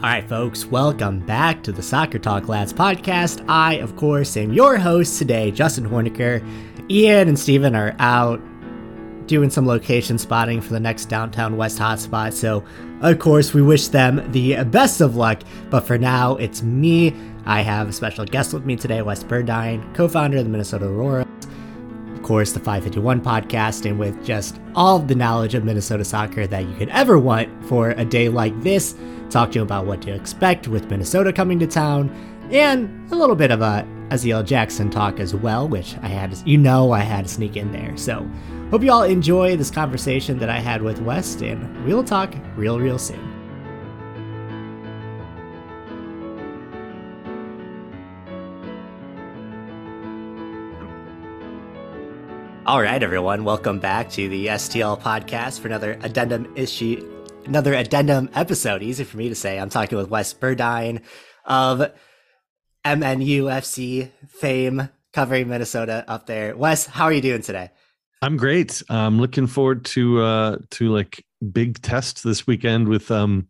All right, folks, welcome back to the Soccer Talk Lads podcast. I, of course, am your host today, Justin Horniker. Ian and Steven are out doing some location spotting for the next downtown West hotspot, so of course, we wish them the best of luck. But for now, it's me. I have a special guest with me today, Wes Burdine, co founder of the Minnesota Aurora of course, the 551 podcast, and with just all the knowledge of Minnesota soccer that you could ever want for a day like this, talk to you about what to expect with Minnesota coming to town, and a little bit of a Aziel Jackson talk as well, which I had, you know, I had to sneak in there. So, hope you all enjoy this conversation that I had with West, and we'll talk real, real soon. All right, everyone, welcome back to the STL podcast for another addendum issue, another addendum episode. Easy for me to say. I'm talking with Wes Burdine of MNUFC fame, covering Minnesota up there. Wes, how are you doing today? I'm great. I'm looking forward to uh to like big test this weekend with um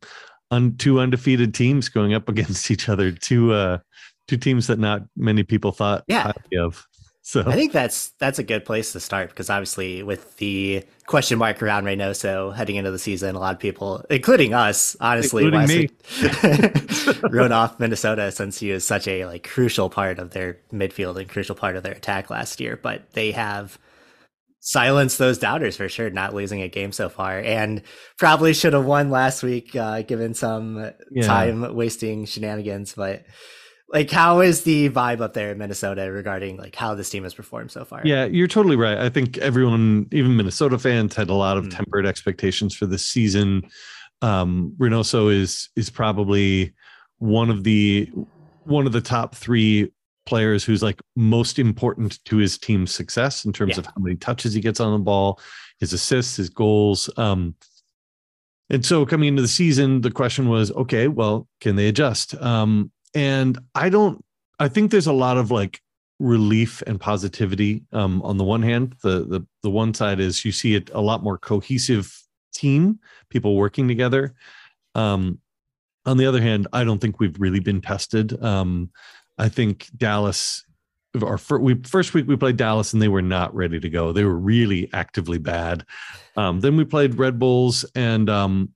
un- two undefeated teams going up against each other. Two uh two teams that not many people thought Yeah. of. So I think that's that's a good place to start because obviously with the question mark around Reynoso heading into the season, a lot of people, including us, honestly, Including wrote off Minnesota since he was such a like crucial part of their midfield and crucial part of their attack last year. But they have silenced those doubters for sure, not losing a game so far, and probably should have won last week, uh, given some Yeah. time wasting shenanigans. But like, how is the vibe up there in Minnesota regarding like how this team has performed so far? Yeah, you're totally right. I think everyone, even Minnesota fans, had a lot of Mm. tempered expectations for this season. Um, Reynoso is is probably one of the one of the top three players who's like most important to his team's success in terms Yeah. of how many touches he gets on the ball, his assists, his goals. Um, and so coming into the season, the question was, okay, well, can they adjust? Um, and I don't. I think there's a lot of like relief and positivity. Um, on the one hand, the the the one side is you see it a lot more cohesive team, people working together. Um, on the other hand, I don't think we've really been tested. Um, I think Dallas, our fir- we, first week we played Dallas and they were not ready to go. They were really actively bad. Um, then we played Red Bulls and um,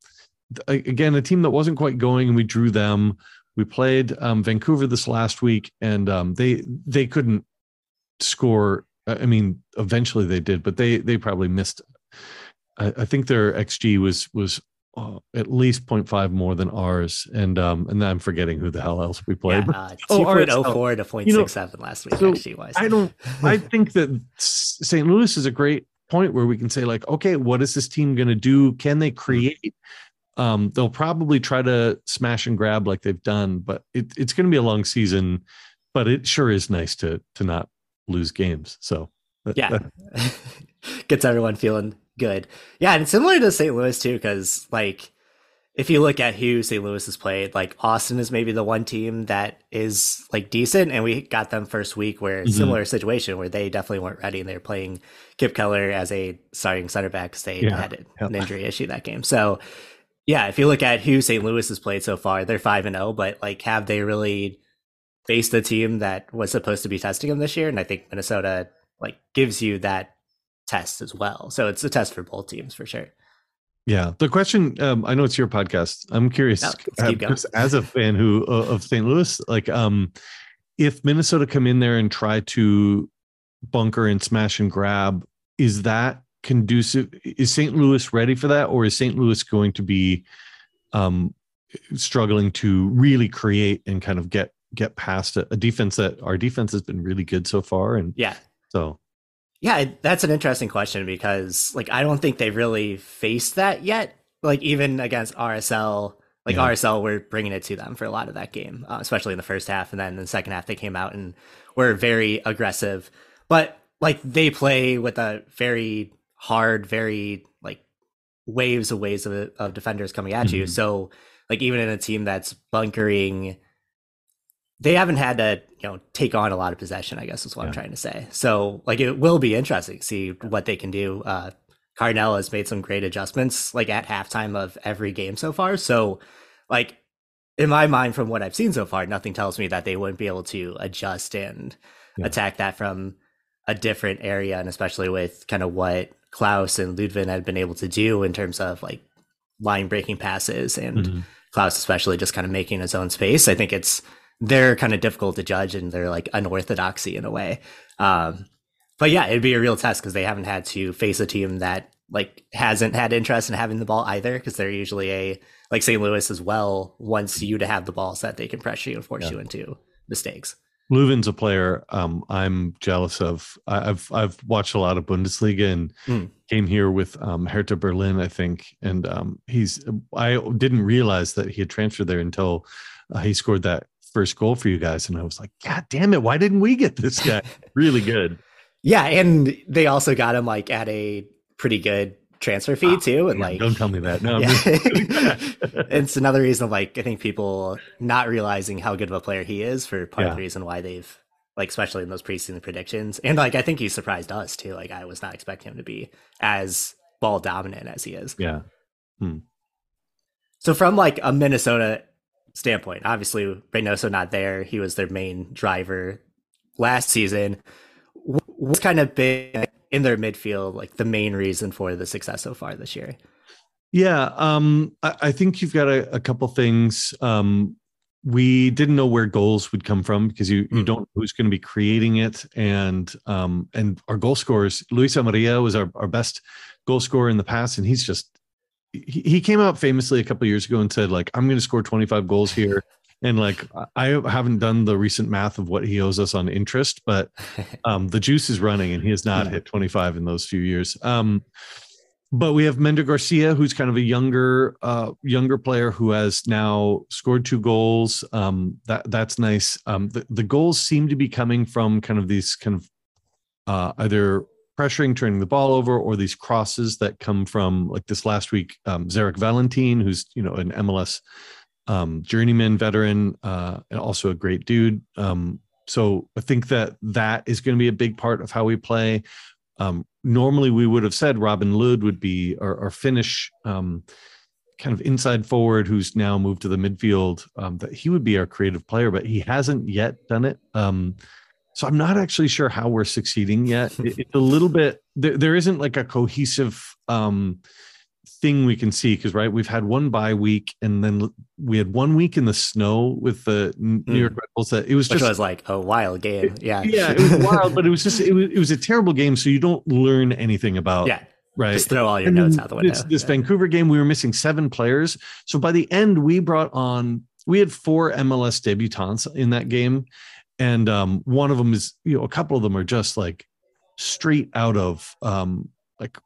again a team that wasn't quite going, and we drew them. We played um, Vancouver this last week, and um, they they couldn't score. I mean, eventually they did, but they they probably missed. I, I think their xG was was uh, at least 0.5 more than ours, and um and I'm forgetting who the hell else we played. Yeah, uh, Oh, 2.04 to 0.67 you know, last week, so wise. I don't. I think that St. Louis is a great point where we can say like, okay, what is this team going to do? Can they create? Um, they'll probably try to smash and grab like they've done, but it, it's going to be a long season. But it sure is nice to to not lose games. So that- yeah. that- Gets everyone feeling good. Yeah, and similar to St. Louis, too, because, like, if you look at who St. Louis has played, like, Austin is maybe the one team that is, like, decent, and we got them first week where Mhm. similar situation where they definitely weren't ready, and they were playing Kipp Keller as a starting center back because they Yeah, had yeah. an injury issue that game. So, yeah, if you look at who St. Louis has played so far, they're 5 and 0, but, like, have they really faced the team that was supposed to be testing them this year? And I think Minnesota, like, gives you that test as well. So it's a test for both teams for sure. Yeah, the question. Um, I know it's your podcast. I'm curious, No, uh, keep going. just as a fan who uh, of St. Louis, like, um, if Minnesota come in there and try to bunker and smash and grab, is that conducive? Is St. Louis ready for that, or is St. Louis going to be um, struggling to really create and kind of get get past a, a defense that our defense has been really good so far, and Yeah. so Yeah, that's an interesting question because like I don't think they've really faced that yet. Like even against RSL, like Yeah. RSL were bringing it to them for a lot of that game, uh, especially in the first half, and then in the second half they came out and were very aggressive. But like they play with a very hard, very like waves of waves of, of defenders coming at you. Mhm. So like even in a team that's bunkering, they haven't had to you know take on a lot of possession. I guess is what I'm trying to say. So like it will be interesting to see what they can do. Uh, Carnell has made some great adjustments like at halftime of every game so far. So like in my mind, from what I've seen so far, nothing tells me that they wouldn't be able to adjust and yeah. attack that from a different area, and especially with kind of what Klauss and Löwen had been able to do in terms of like line breaking passes and mm-hmm. Klauss especially just kind of making his own space. I think it's they're kind of difficult to judge and they're like unorthodoxy in a way. Um, but yeah, it'd be a real test because they haven't had to face a team that like hasn't had interest in having the ball either because they're usually a like St. Louis as well wants you to have the ball so that they can pressure you and force yeah. you into mistakes. Löwen's a player um, I'm jealous of. I've I've watched a lot of Bundesliga and mm. came here with um, Hertha Berlin, I think, and um, he's. I didn't realize that he had transferred there until uh, he scored that first goal for you guys, and I was like, God damn it! Why didn't we get this guy? really good. Yeah, and they also got him like at a pretty good transfer fee oh, too. And like, don't tell me that. No, yeah. it's another reason, like, I think people not realizing how good of a player he is for part yeah. of the reason why they've, like, especially in those preseason predictions. And like, I think he surprised us too. Like, I was not expecting him to be as ball dominant as he is. Yeah. Hmm. So from like a Minnesota standpoint, obviously Reynoso not there. He was their main driver last season. What's kind of been in their midfield like the main reason for the success so far this year? Yeah, um, I, I, think you've got a, a couple things. Um, we didn't know where goals would come from because you you mm. don't know who's going to be creating it, and um, and our goal scorers, Luis Amarilla was our, our best goal scorer in the past, and he's just he, he came out famously a couple years ago and said like I'm going to score 25 goals here and like I haven't done the recent math of what he owes us on interest, but um, the juice is running, and he has not yeah. hit 25 in those few years. Um, but we have Mender Garcia, who's kind of a younger uh, younger player who has now scored two goals. Um, that that's nice. Um, the, the goals seem to be coming from kind of these kind of uh, either pressuring, turning the ball over, or these crosses that come from like this last week. Um, Zarek Valentin, who's you know an MLS um, journeyman veteran, uh, and also a great dude. Um, so I think that that is going to be a big part of how we play. Um, normally, we would have said Robin Lod would be our, our Finnish um, kind of inside forward who's now moved to the midfield. Um, that he would be our creative player, but he hasn't yet done it. Um, so I'm not actually sure how we're succeeding yet. It, it's a little bit there, there isn't like a cohesive um, thing we can see because right we've had one bye week and then we had one week in the snow with the New mm. York Red Bulls that it was Which just was like a wild game. Yeah. yeah it was wild but it was just it was, it was a terrible game so you don't learn anything about yeah. right. Just throw all your and notes out the window. this, this yeah. Vancouver game we were missing seven players. So by the end we brought on we had four MLS debutants in that game and um, one of them is you know a couple of them are just like straight out of um, like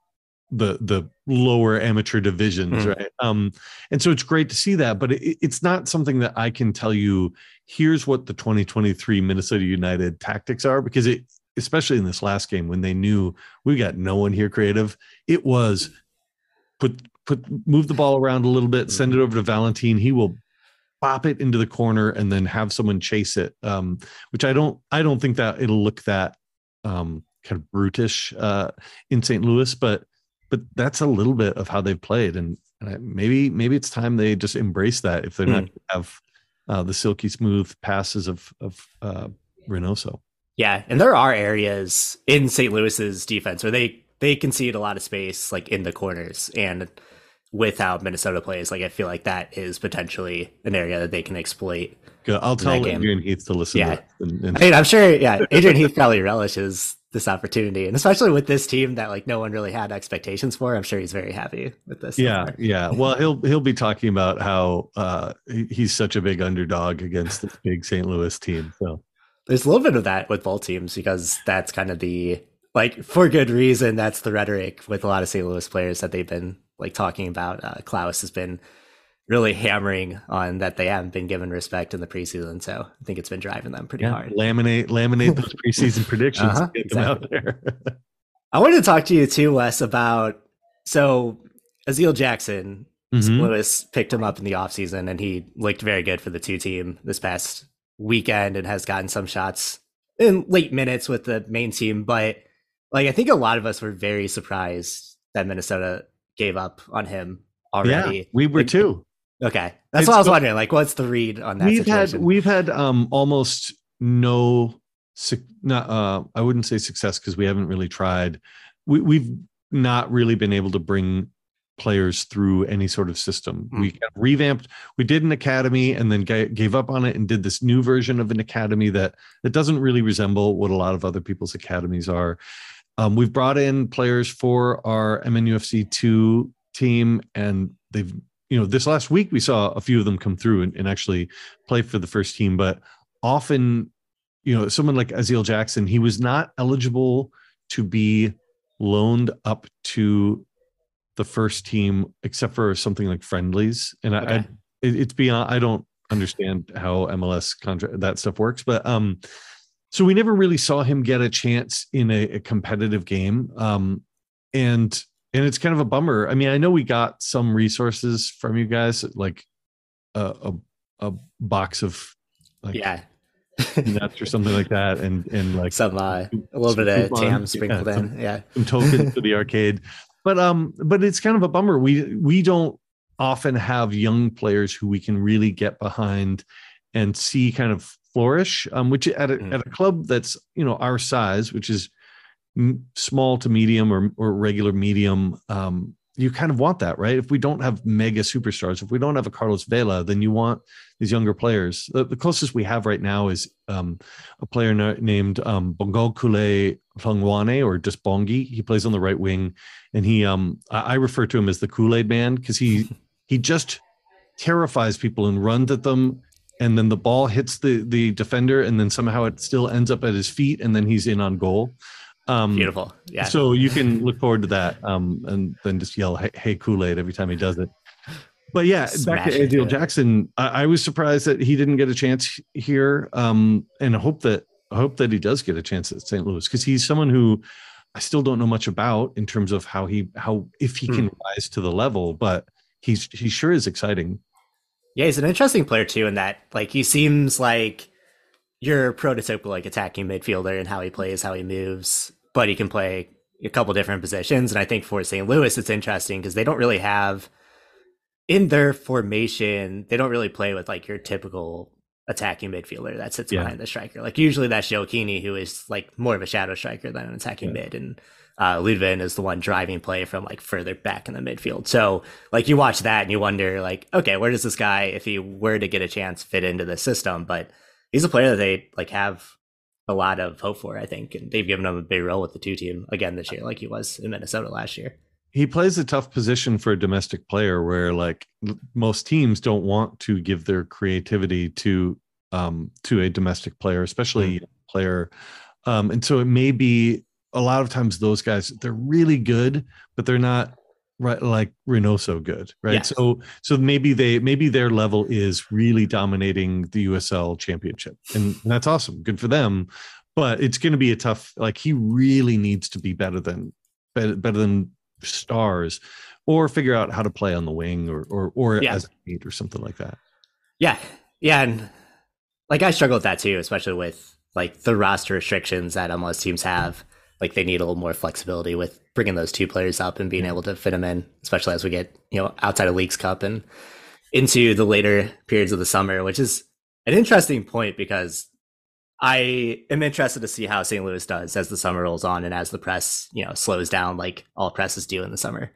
the the lower amateur divisions mm. right? Um and so it's great to see that but it, it's not something that i can tell you here's what the 2023 minnesota united tactics are because it especially in this last game when they knew we got no one here creative it was put put move the ball around a little bit send it over to valentin he will pop it into the corner and then have someone chase it um which i don't i don't think that it'll look that um kind of brutish uh in st louis but but that's a little bit of how they've played, and, and maybe maybe it's time they just embrace that if they're mm. not hmm. have uh, the silky smooth passes of of uh, Reynoso. Yeah, and there are areas in St. Louis's defense where they they concede a lot of space, like in the corners, and with how Minnesota plays, like I feel like that is potentially an area that they can exploit. Good. I'll tell Adrian Heath to listen. Yeah, to and, and... I mean, I'm sure. Yeah, Adrian Heath probably relishes this opportunity, and especially with this team that like no one really had expectations for. I'm sure he's very happy with this. Yeah, yeah. Well, he'll he'll be talking about how uh, he's such a big underdog against this big St. Louis team. So there's a little bit of that with both teams because that's kind of the like for good reason. That's the rhetoric with a lot of St. Louis players that they've been like talking about. Uh, Klauss has been really hammering on that they haven't been given respect in the preseason. So I think it's been driving them pretty yeah, hard. Laminate, laminate those preseason predictions. Uh-huh, get them out there. I wanted to talk to you too, Wes, about so Aziel Jackson. Mm-hmm. Lewis picked him up in the offseason and he looked very good for the two team this past weekend and has gotten some shots in late minutes with the main team. But like I think a lot of us were very surprised that Minnesota gave up on him already. Yeah, we were like, too Okay, that's It's what I was wondering. Like, what's the read on that we've situation? had we've had um almost no not uh I wouldn't say success because we haven't really tried. We we've not really been able to bring players through any sort of system. Hmm. We revamped. We did an academy and then ga- gave up on it and did this new version of an academy that that doesn't really resemble what a lot of other people's academies are. Um, we've brought in players for our MNUFC two team, and they've you know this last week we saw a few of them come through and, and actually play for the first team, but often you know someone like Aziel Jackson, he was not eligible to be loaned up to the first team except for something like friendlies, and I, I it, it's beyond. I don't understand how MLS contract that stuff works, but um, so we never really saw him get a chance in a, a competitive game, um, and and it's kind of a bummer. I mean, I know we got some resources from you guys, like a a, a box of like yeah, nuts or something like that, and and like some uh, a little bit of tam Yeah, sprinkled some- in. Yeah, some tokens to the arcade. But um, but it's kind of a bummer. We we don't often have young players who we can really get behind and see kind of flourish. Um, which at a, Mm. at a club that's you know our size, which is m- small to medium or or regular medium, um, you kind of want that, right? If we don't have mega superstars, if we don't have a Carlos Vela, then you want these younger players. The, the closest we have right now is um, a player na- named um, Bongo Kule Longwane or just Bongi. He plays on the right wing, and he um, I, I refer to him as the Kool Aid Man because he he just terrifies people and runs at them, and then the ball hits the the defender, and then somehow it still ends up at his feet, and then he's in on goal. Um, beautiful. Yeah, so you can look forward to that, um, and then just yell "Hey, hey Kool Aid" every time he does it. But yeah, back to it. Jackson. I, I was surprised that he didn't get a chance here, um, and I hope that I hope that he does get a chance at St. Louis because he's someone who I still don't know much about in terms of how he how if he Hmm. can rise to the level, but he's he sure is exciting. Yeah, he's an interesting player too, in that like he seems like your prototypical like attacking midfielder and how he plays, how he moves, but he can play a couple different positions. And I think for St. Louis, it's interesting because they don't really have in their formation, they don't really play with like your typical attacking midfielder that sits Yeah. behind the striker. Like usually that's Gioacchini, who is like more of a shadow striker than an attacking Yeah. mid, and uh, Löwen is the one driving play from like further back in the midfield. So like you watch that and you wonder like, okay, where does this guy, if he were to get a chance, fit into the system? But he's a player that they like have a lot of hope for, I think, and they've given him a big role with the two team again this year, like he was in Minnesota last year. he plays a tough position for a domestic player where like most teams don't want to give their creativity to um to a domestic player especially a player um and so it may be a lot of times those guys they're really good but they're not right like Reynoso good right Yeah. so so maybe they maybe their level is really dominating the USL championship and, and that's awesome good for them but it's going to be a tough like he really needs to be better than better, better than stars or figure out how to play on the wing or or or Yeah. as a eight or something like that Yeah, yeah, and like I struggle with that too, especially with like the roster restrictions that MLS teams have. Like they need a little more flexibility with bringing those two players up and being mm-hmm. able to fit them in, especially as we get you know outside of Leagues Cup and into the later periods of the summer, which is an interesting point because I am interested to see how St. Louis does as the summer rolls on and as the press you know slows down, like all presses do in the summer.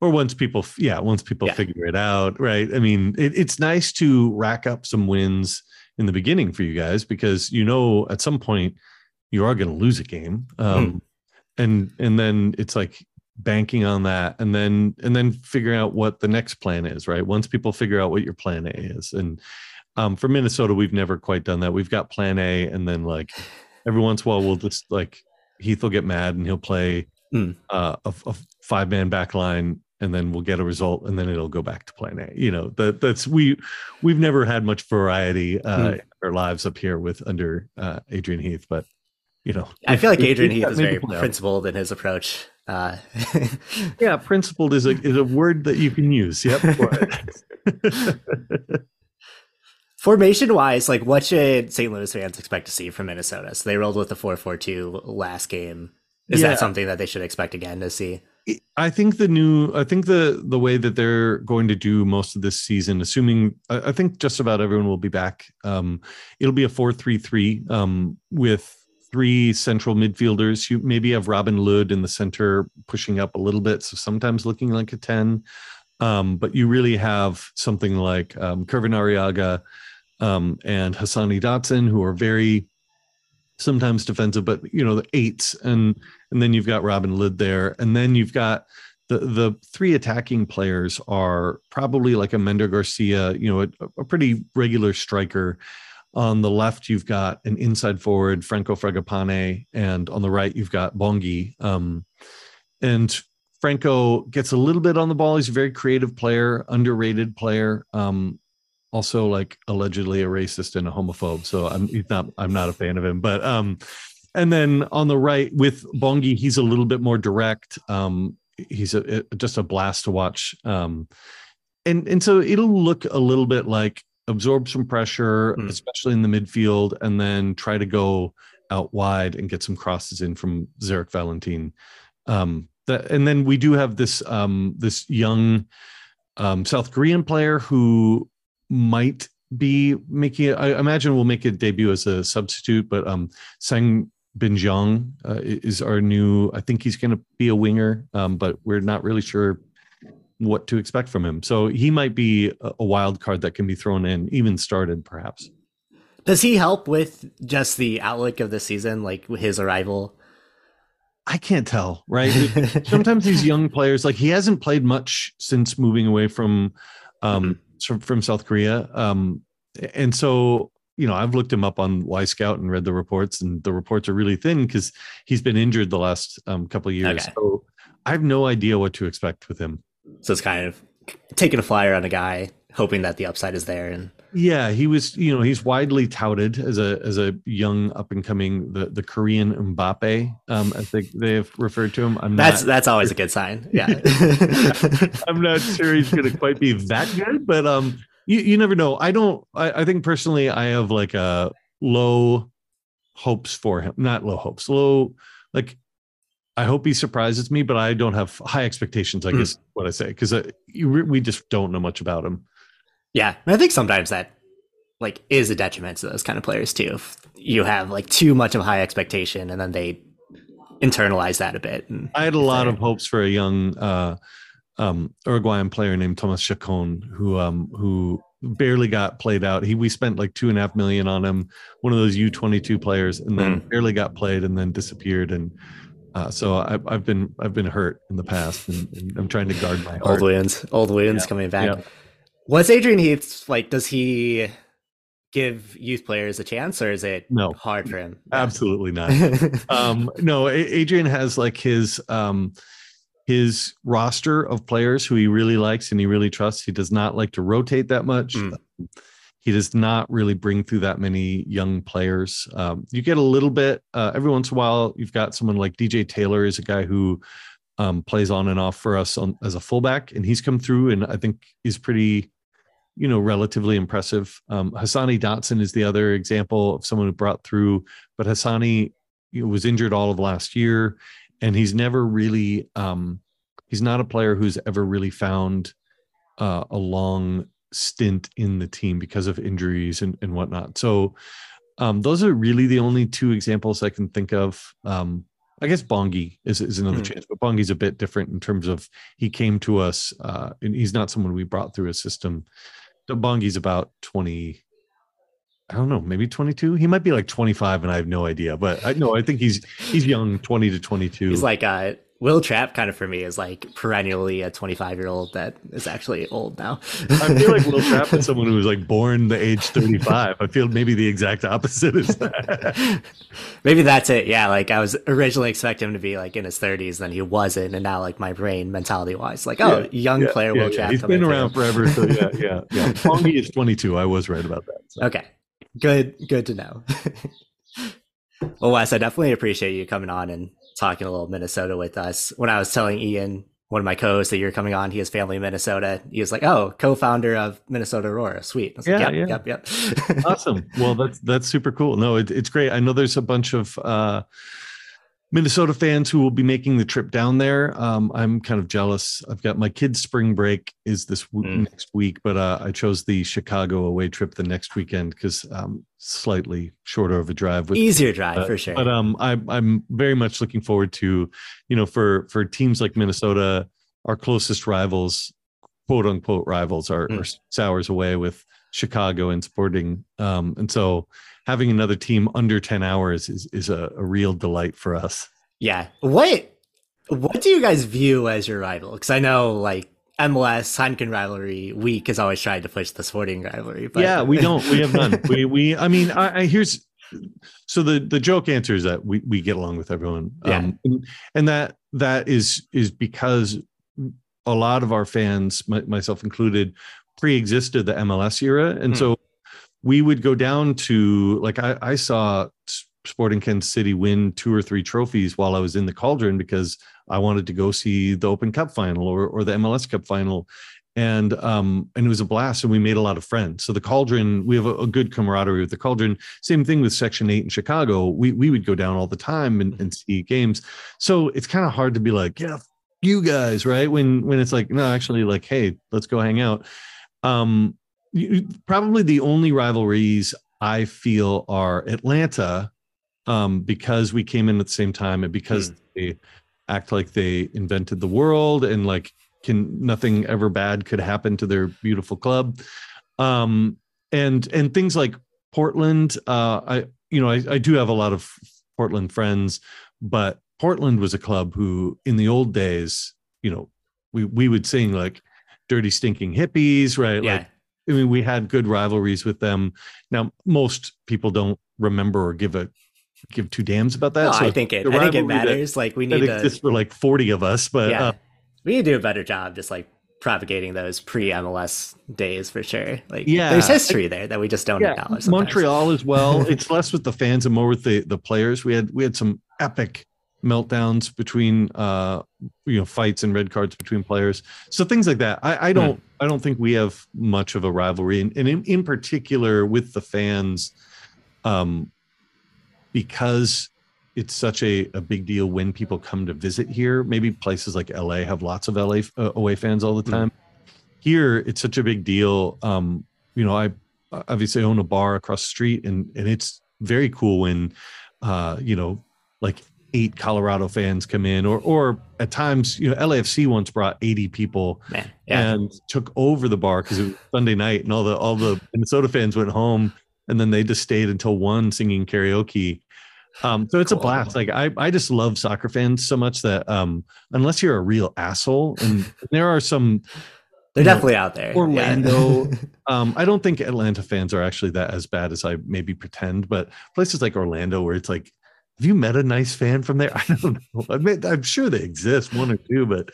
or once people yeah once people Yeah. figure it out right i mean it, it's nice to rack up some wins in the beginning for you guys because you know at some point you are going to lose a game um and and then it's like banking on that and then and then figuring out what the next plan is right once people figure out what your plan a is and um for minnesota we've never quite done that we've got plan a and then like every once in a while we'll just like heath will get mad and he'll play Mm. uh, a, a five man back line and then we'll get a result and then it'll go back to plan A. You know, that that's we we've never had much variety uh Mm. in our lives up here with under uh Adrian Heath, but you know I feel like Adrian Heath is very principled in his approach. Uh, Yeah, principled is a is a word that you can use. Yep. Formation wise, like what should St. Louis fans expect to see from Minnesota? So they rolled with the 4 4 2 last game. Is Yeah. that something that they should expect again to see? I think the new, I think the the way that they're going to do most of this season, assuming I, I think just about everyone will be back. Um, it'll be a four-three-three um, with three central midfielders. You maybe have Robin Lod in the center, pushing up a little bit, so sometimes looking like a ten. Um, but you really have something like um, Kervin Arriaga um, and Hassani Dotson, who are very sometimes defensive, but you know the eights, and and then you've got Robin Lod there, and then you've got the the three attacking players are probably like a Garcia, you know, a, a pretty regular striker. On the left, you've got an inside forward, Franco Fragapane, and on the right, you've got Bongi. Um, and Franco gets a little bit on the ball. He's a very creative player, underrated player. Um, also like allegedly a racist and a homophobe. So I'm not I'm not a fan of him. But um and then on the right with Bongi, he's a little bit more direct. Um he's a, a just a blast to watch. Um and and so it'll look a little bit like absorb some pressure, mm. especially in the midfield, and then try to go out wide and get some crosses in from Zarek Valentin. Um that and then we do have this um this young um, South Korean player who might be making it. I imagine will make a debut as a substitute, but um, Sang-bin Jeong uh, is our new. I think he's going to be a winger, um, but we're not really sure what to expect from him. So he might be a wild card that can be thrown in, even started perhaps. Does he help with just the outlook of the season, like his arrival? I can't tell, right? Sometimes these young players, like he hasn't played much since moving away from um, mm-hmm from, South Korea. Um, and so, you know, I've looked him up on Wyscout and read the reports, and the reports are really thin because he's been injured the last um, couple of years. Okay. So I have no idea what to expect with him. So it's kind of taking a flyer on a guy, hoping that the upside is there, and yeah, he was. You know, he's widely touted as a as a young up and coming the the Korean Mbappe, um, as they they have referred to him. I'm that's not, that's always a good sign. Yeah, I'm not sure he's going to quite be that good, but um, you you never know. I don't. I, I think personally, I have like a low hopes for him. Not low hopes. Low like I hope he surprises me, but I don't have high expectations. I mm. guess what I say because uh, we just don't know much about him. Yeah, I think sometimes that like is a detriment to those kind of players too. If you have like too much of a high expectation, and then they internalize that a bit. I had a lot of hopes for a young uh, um, Uruguayan player named Thomas Chacon, who um, who barely got played out. He we spent like two and a half million on him, one of those U twenty two players, and then mm. barely got played and then disappeared. And uh, so I, have been I've been hurt in the past, and, and I'm trying to guard my heart. old wounds, old wounds yeah. coming back. Yeah. What's Adrian Heath like? Does he give youth players a chance, or is it no hard for him? Absolutely not. um, no, Adrian has like his um, his roster of players who he really likes and he really trusts. He does not like to rotate that much. Mm. He does not really bring through that many young players. Um, you get a little bit uh, every once in a while. You've got someone like DJ Taylor is a guy who um, plays on and off for us on, as a fullback, and he's come through and I think is pretty you know, relatively impressive. Um, Hassani Dotson is the other example of someone who brought through, but Hassani you know, was injured all of last year, and he's never really, um, he's not a player who's ever really found uh, a long stint in the team because of injuries and, and whatnot. So um, those are really the only two examples I can think of. Um, I guess Bongi is, is another mm. chance, but Bongi's a bit different in terms of he came to us, uh, and he's not someone we brought through a system. Bongi's about 20 I don't know, maybe 22. He might be like 25 and I have no idea, but I know I think he's he's young, 20 to 22. He's like uh Wil Trapp kind of for me is like perennially a 25 year old that is actually old now. I feel like Wil Trapp is someone who was like born the age 35. I feel maybe the exact opposite is that. maybe that's it. Yeah. Like I was originally expecting him to be like in his 30s, then he wasn't. And now like my brain mentality wise, like, oh, yeah, young yeah, player yeah, Wil Trapp. He's been around forever. So yeah, yeah, yeah. Bongi is 22. I was right about that. So. Okay. Good. Good to know. well, Wes, I definitely appreciate you coming on and talking a little Minnesota with us. When I was telling Ian, one of my co-hosts that you're coming on, he has family in Minnesota. He was like, "Oh, co-founder of Minnesota Aurora, sweet." yeah, like, yep, yeah, yep, yep. awesome. Well, that's that's super cool. No, it, it's great. I know there's a bunch of uh, Minnesota fans who will be making the trip down there. Um, I'm kind of jealous. I've got my kids' spring break is this w- Mm. next week, but uh, I chose the Chicago away trip the next weekend because um, slightly shorter of a drive. With, Easier drive uh, for sure. But um, I'm I'm very much looking forward to, you know, for for teams like Minnesota, our closest rivals, quote unquote rivals, are, Mm. are six hours away with Chicago and Sporting, um, and so having another team under ten hours is is a, a real delight for us. yeah. What what do you guys view as your rival? Because I know like MLS Heineken rivalry week has always tried to push the sporting rivalry. But yeah, we don't. We have none. we we. I mean, I, I here's so the the joke answer is that we we get along with everyone. Yeah. Um, and, and that that is is because a lot of our fans, my, myself included, pre-existed the MLS era, and Hmm. so we would go down to like I, I saw Sporting Kansas City win two or three trophies while I was in the Cauldron because I wanted to go see the Open Cup final or or the MLS Cup final, and um and it was a blast and we made a lot of friends. So the Cauldron, we have a, a good camaraderie with the Cauldron. Same thing with Section Eight in Chicago. We we would go down all the time and, and see games. So it's kind of hard to be like, yeah, you guys, right? When when it's like, no, actually, like, hey, let's go hang out. Um, you, probably the only rivalries I feel are Atlanta, um, because we came in at the same time and because they act like they invented the world and like can nothing ever bad could happen to their beautiful club. Um, and and things like Portland, uh, I you know I, I do have a lot of Portland friends, but Portland was a club who in the old days, you know, we we would sing like dirty stinking hippies, right? yeah. Like I mean, we had good rivalries with them. Now, most people don't remember or give a give two damns about that. No, so I think it. I think it rivalry that- matters. like we need to. for like forty of us, but yeah, uh, we need to do a better job just like propagating those pre MLS days for sure. Like, Yeah. there's history there that we just don't yeah, acknowledge. sometimes. Montreal as well. it's less with the fans and more with the the players. We had we had some epic meltdowns between uh you know fights and red cards between players. So things like that. I, I Hmm. don't i don't think we have much of a rivalry. And, and in, in particular with the fans um because it's such a, a big deal when people come to visit here. Maybe places like la have lots of la uh, away fans all the Hmm. time. Here it's such a big deal. Um you know i obviously own a bar across the street and and it's very cool when uh you know like eight colorado fans come in or or at times you know lafc once brought 80 people Man, yeah. and took over the bar because it was sunday night and all the all the minnesota fans went home and then they just stayed until one singing karaoke um so it's a blast like i i just love soccer fans so much that um unless you're a real asshole and there are some They're you know, definitely out there. Yeah. Orlando. um, I don't think Atlanta fans are actually that as bad as I maybe pretend, but places like Orlando where it's like, have you met a nice fan from there? I don't know. I mean, I'm sure they exist, one or two, but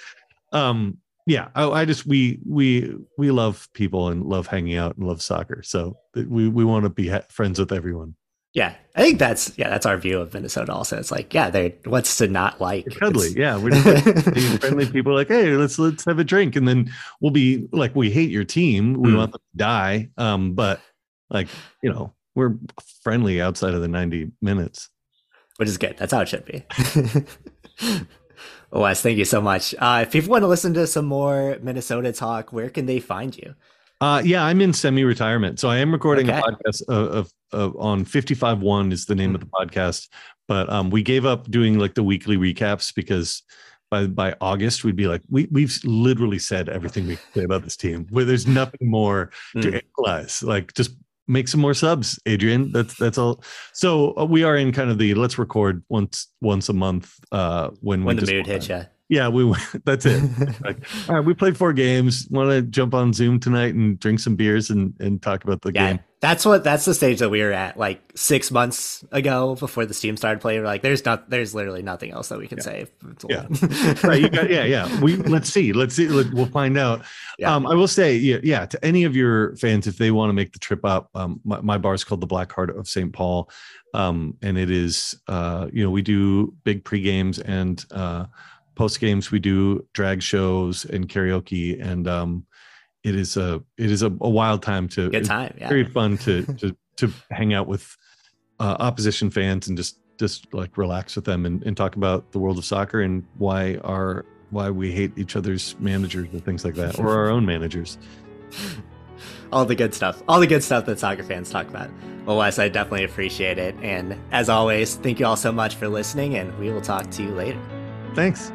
um, yeah, I, I just we we we love people and love hanging out and love soccer, so we we want to be ha- friends with everyone. yeah, I think that's yeah, that's our view of Minnesota. Also, it's like yeah, they're what's to not like? We're cuddly, It's- yeah. We're just like friendly people. Like, hey, let's let's have a drink, and then we'll be like, we hate your team, we Mm. want them to die, um, but like, you know, we're friendly outside of the ninety minutes. Which is good. That's how it should be. Wes, thank you so much. Uh, if people want to listen to some more Minnesota talk, where can they find you? Uh, yeah, I'm in semi-retirement, so I am recording Okay. a podcast of, of, of on 55 one is the name of the podcast, but um, we gave up doing like the weekly recaps because by by August we'd be like we we've literally said everything we can say about this team. Where there's nothing more to Mm. analyze. Like just make some more subs, Adrian. That's that's all. So uh, we are in kind of the let's record once once a month uh, when When we the just mood hits you. Yeah, we that's it. Like, all right, we played four games. Want to jump on Zoom tonight and drink some beers and and talk about the Yeah, game? that's what that's the stage that we were at like six months ago before the Steam started playing. We're like, there's not, there's literally nothing else that we can say. Yeah. Right, you got, yeah, yeah. We let's see, let's see. Let, we'll find out. Yeah. Um, I will say, yeah, yeah. To any of your fans, if they want to make the trip up, um, my, my bar is called the Black Hart of St. Paul, um, and it is, uh, you know, we do big pre games and uh, post games. We do drag shows and karaoke, and um, it is a it is a, a wild time to Good time. Yeah. very fun to to to hang out with uh, opposition fans and just just like relax with them and, and talk about the world of soccer and why our why we hate each other's managers and things like that, or our own managers. all the good stuff, all the good stuff that soccer fans talk about. Well, Wes, I definitely appreciate it. And as always, thank you all so much for listening, and we will talk to you later. Thanks.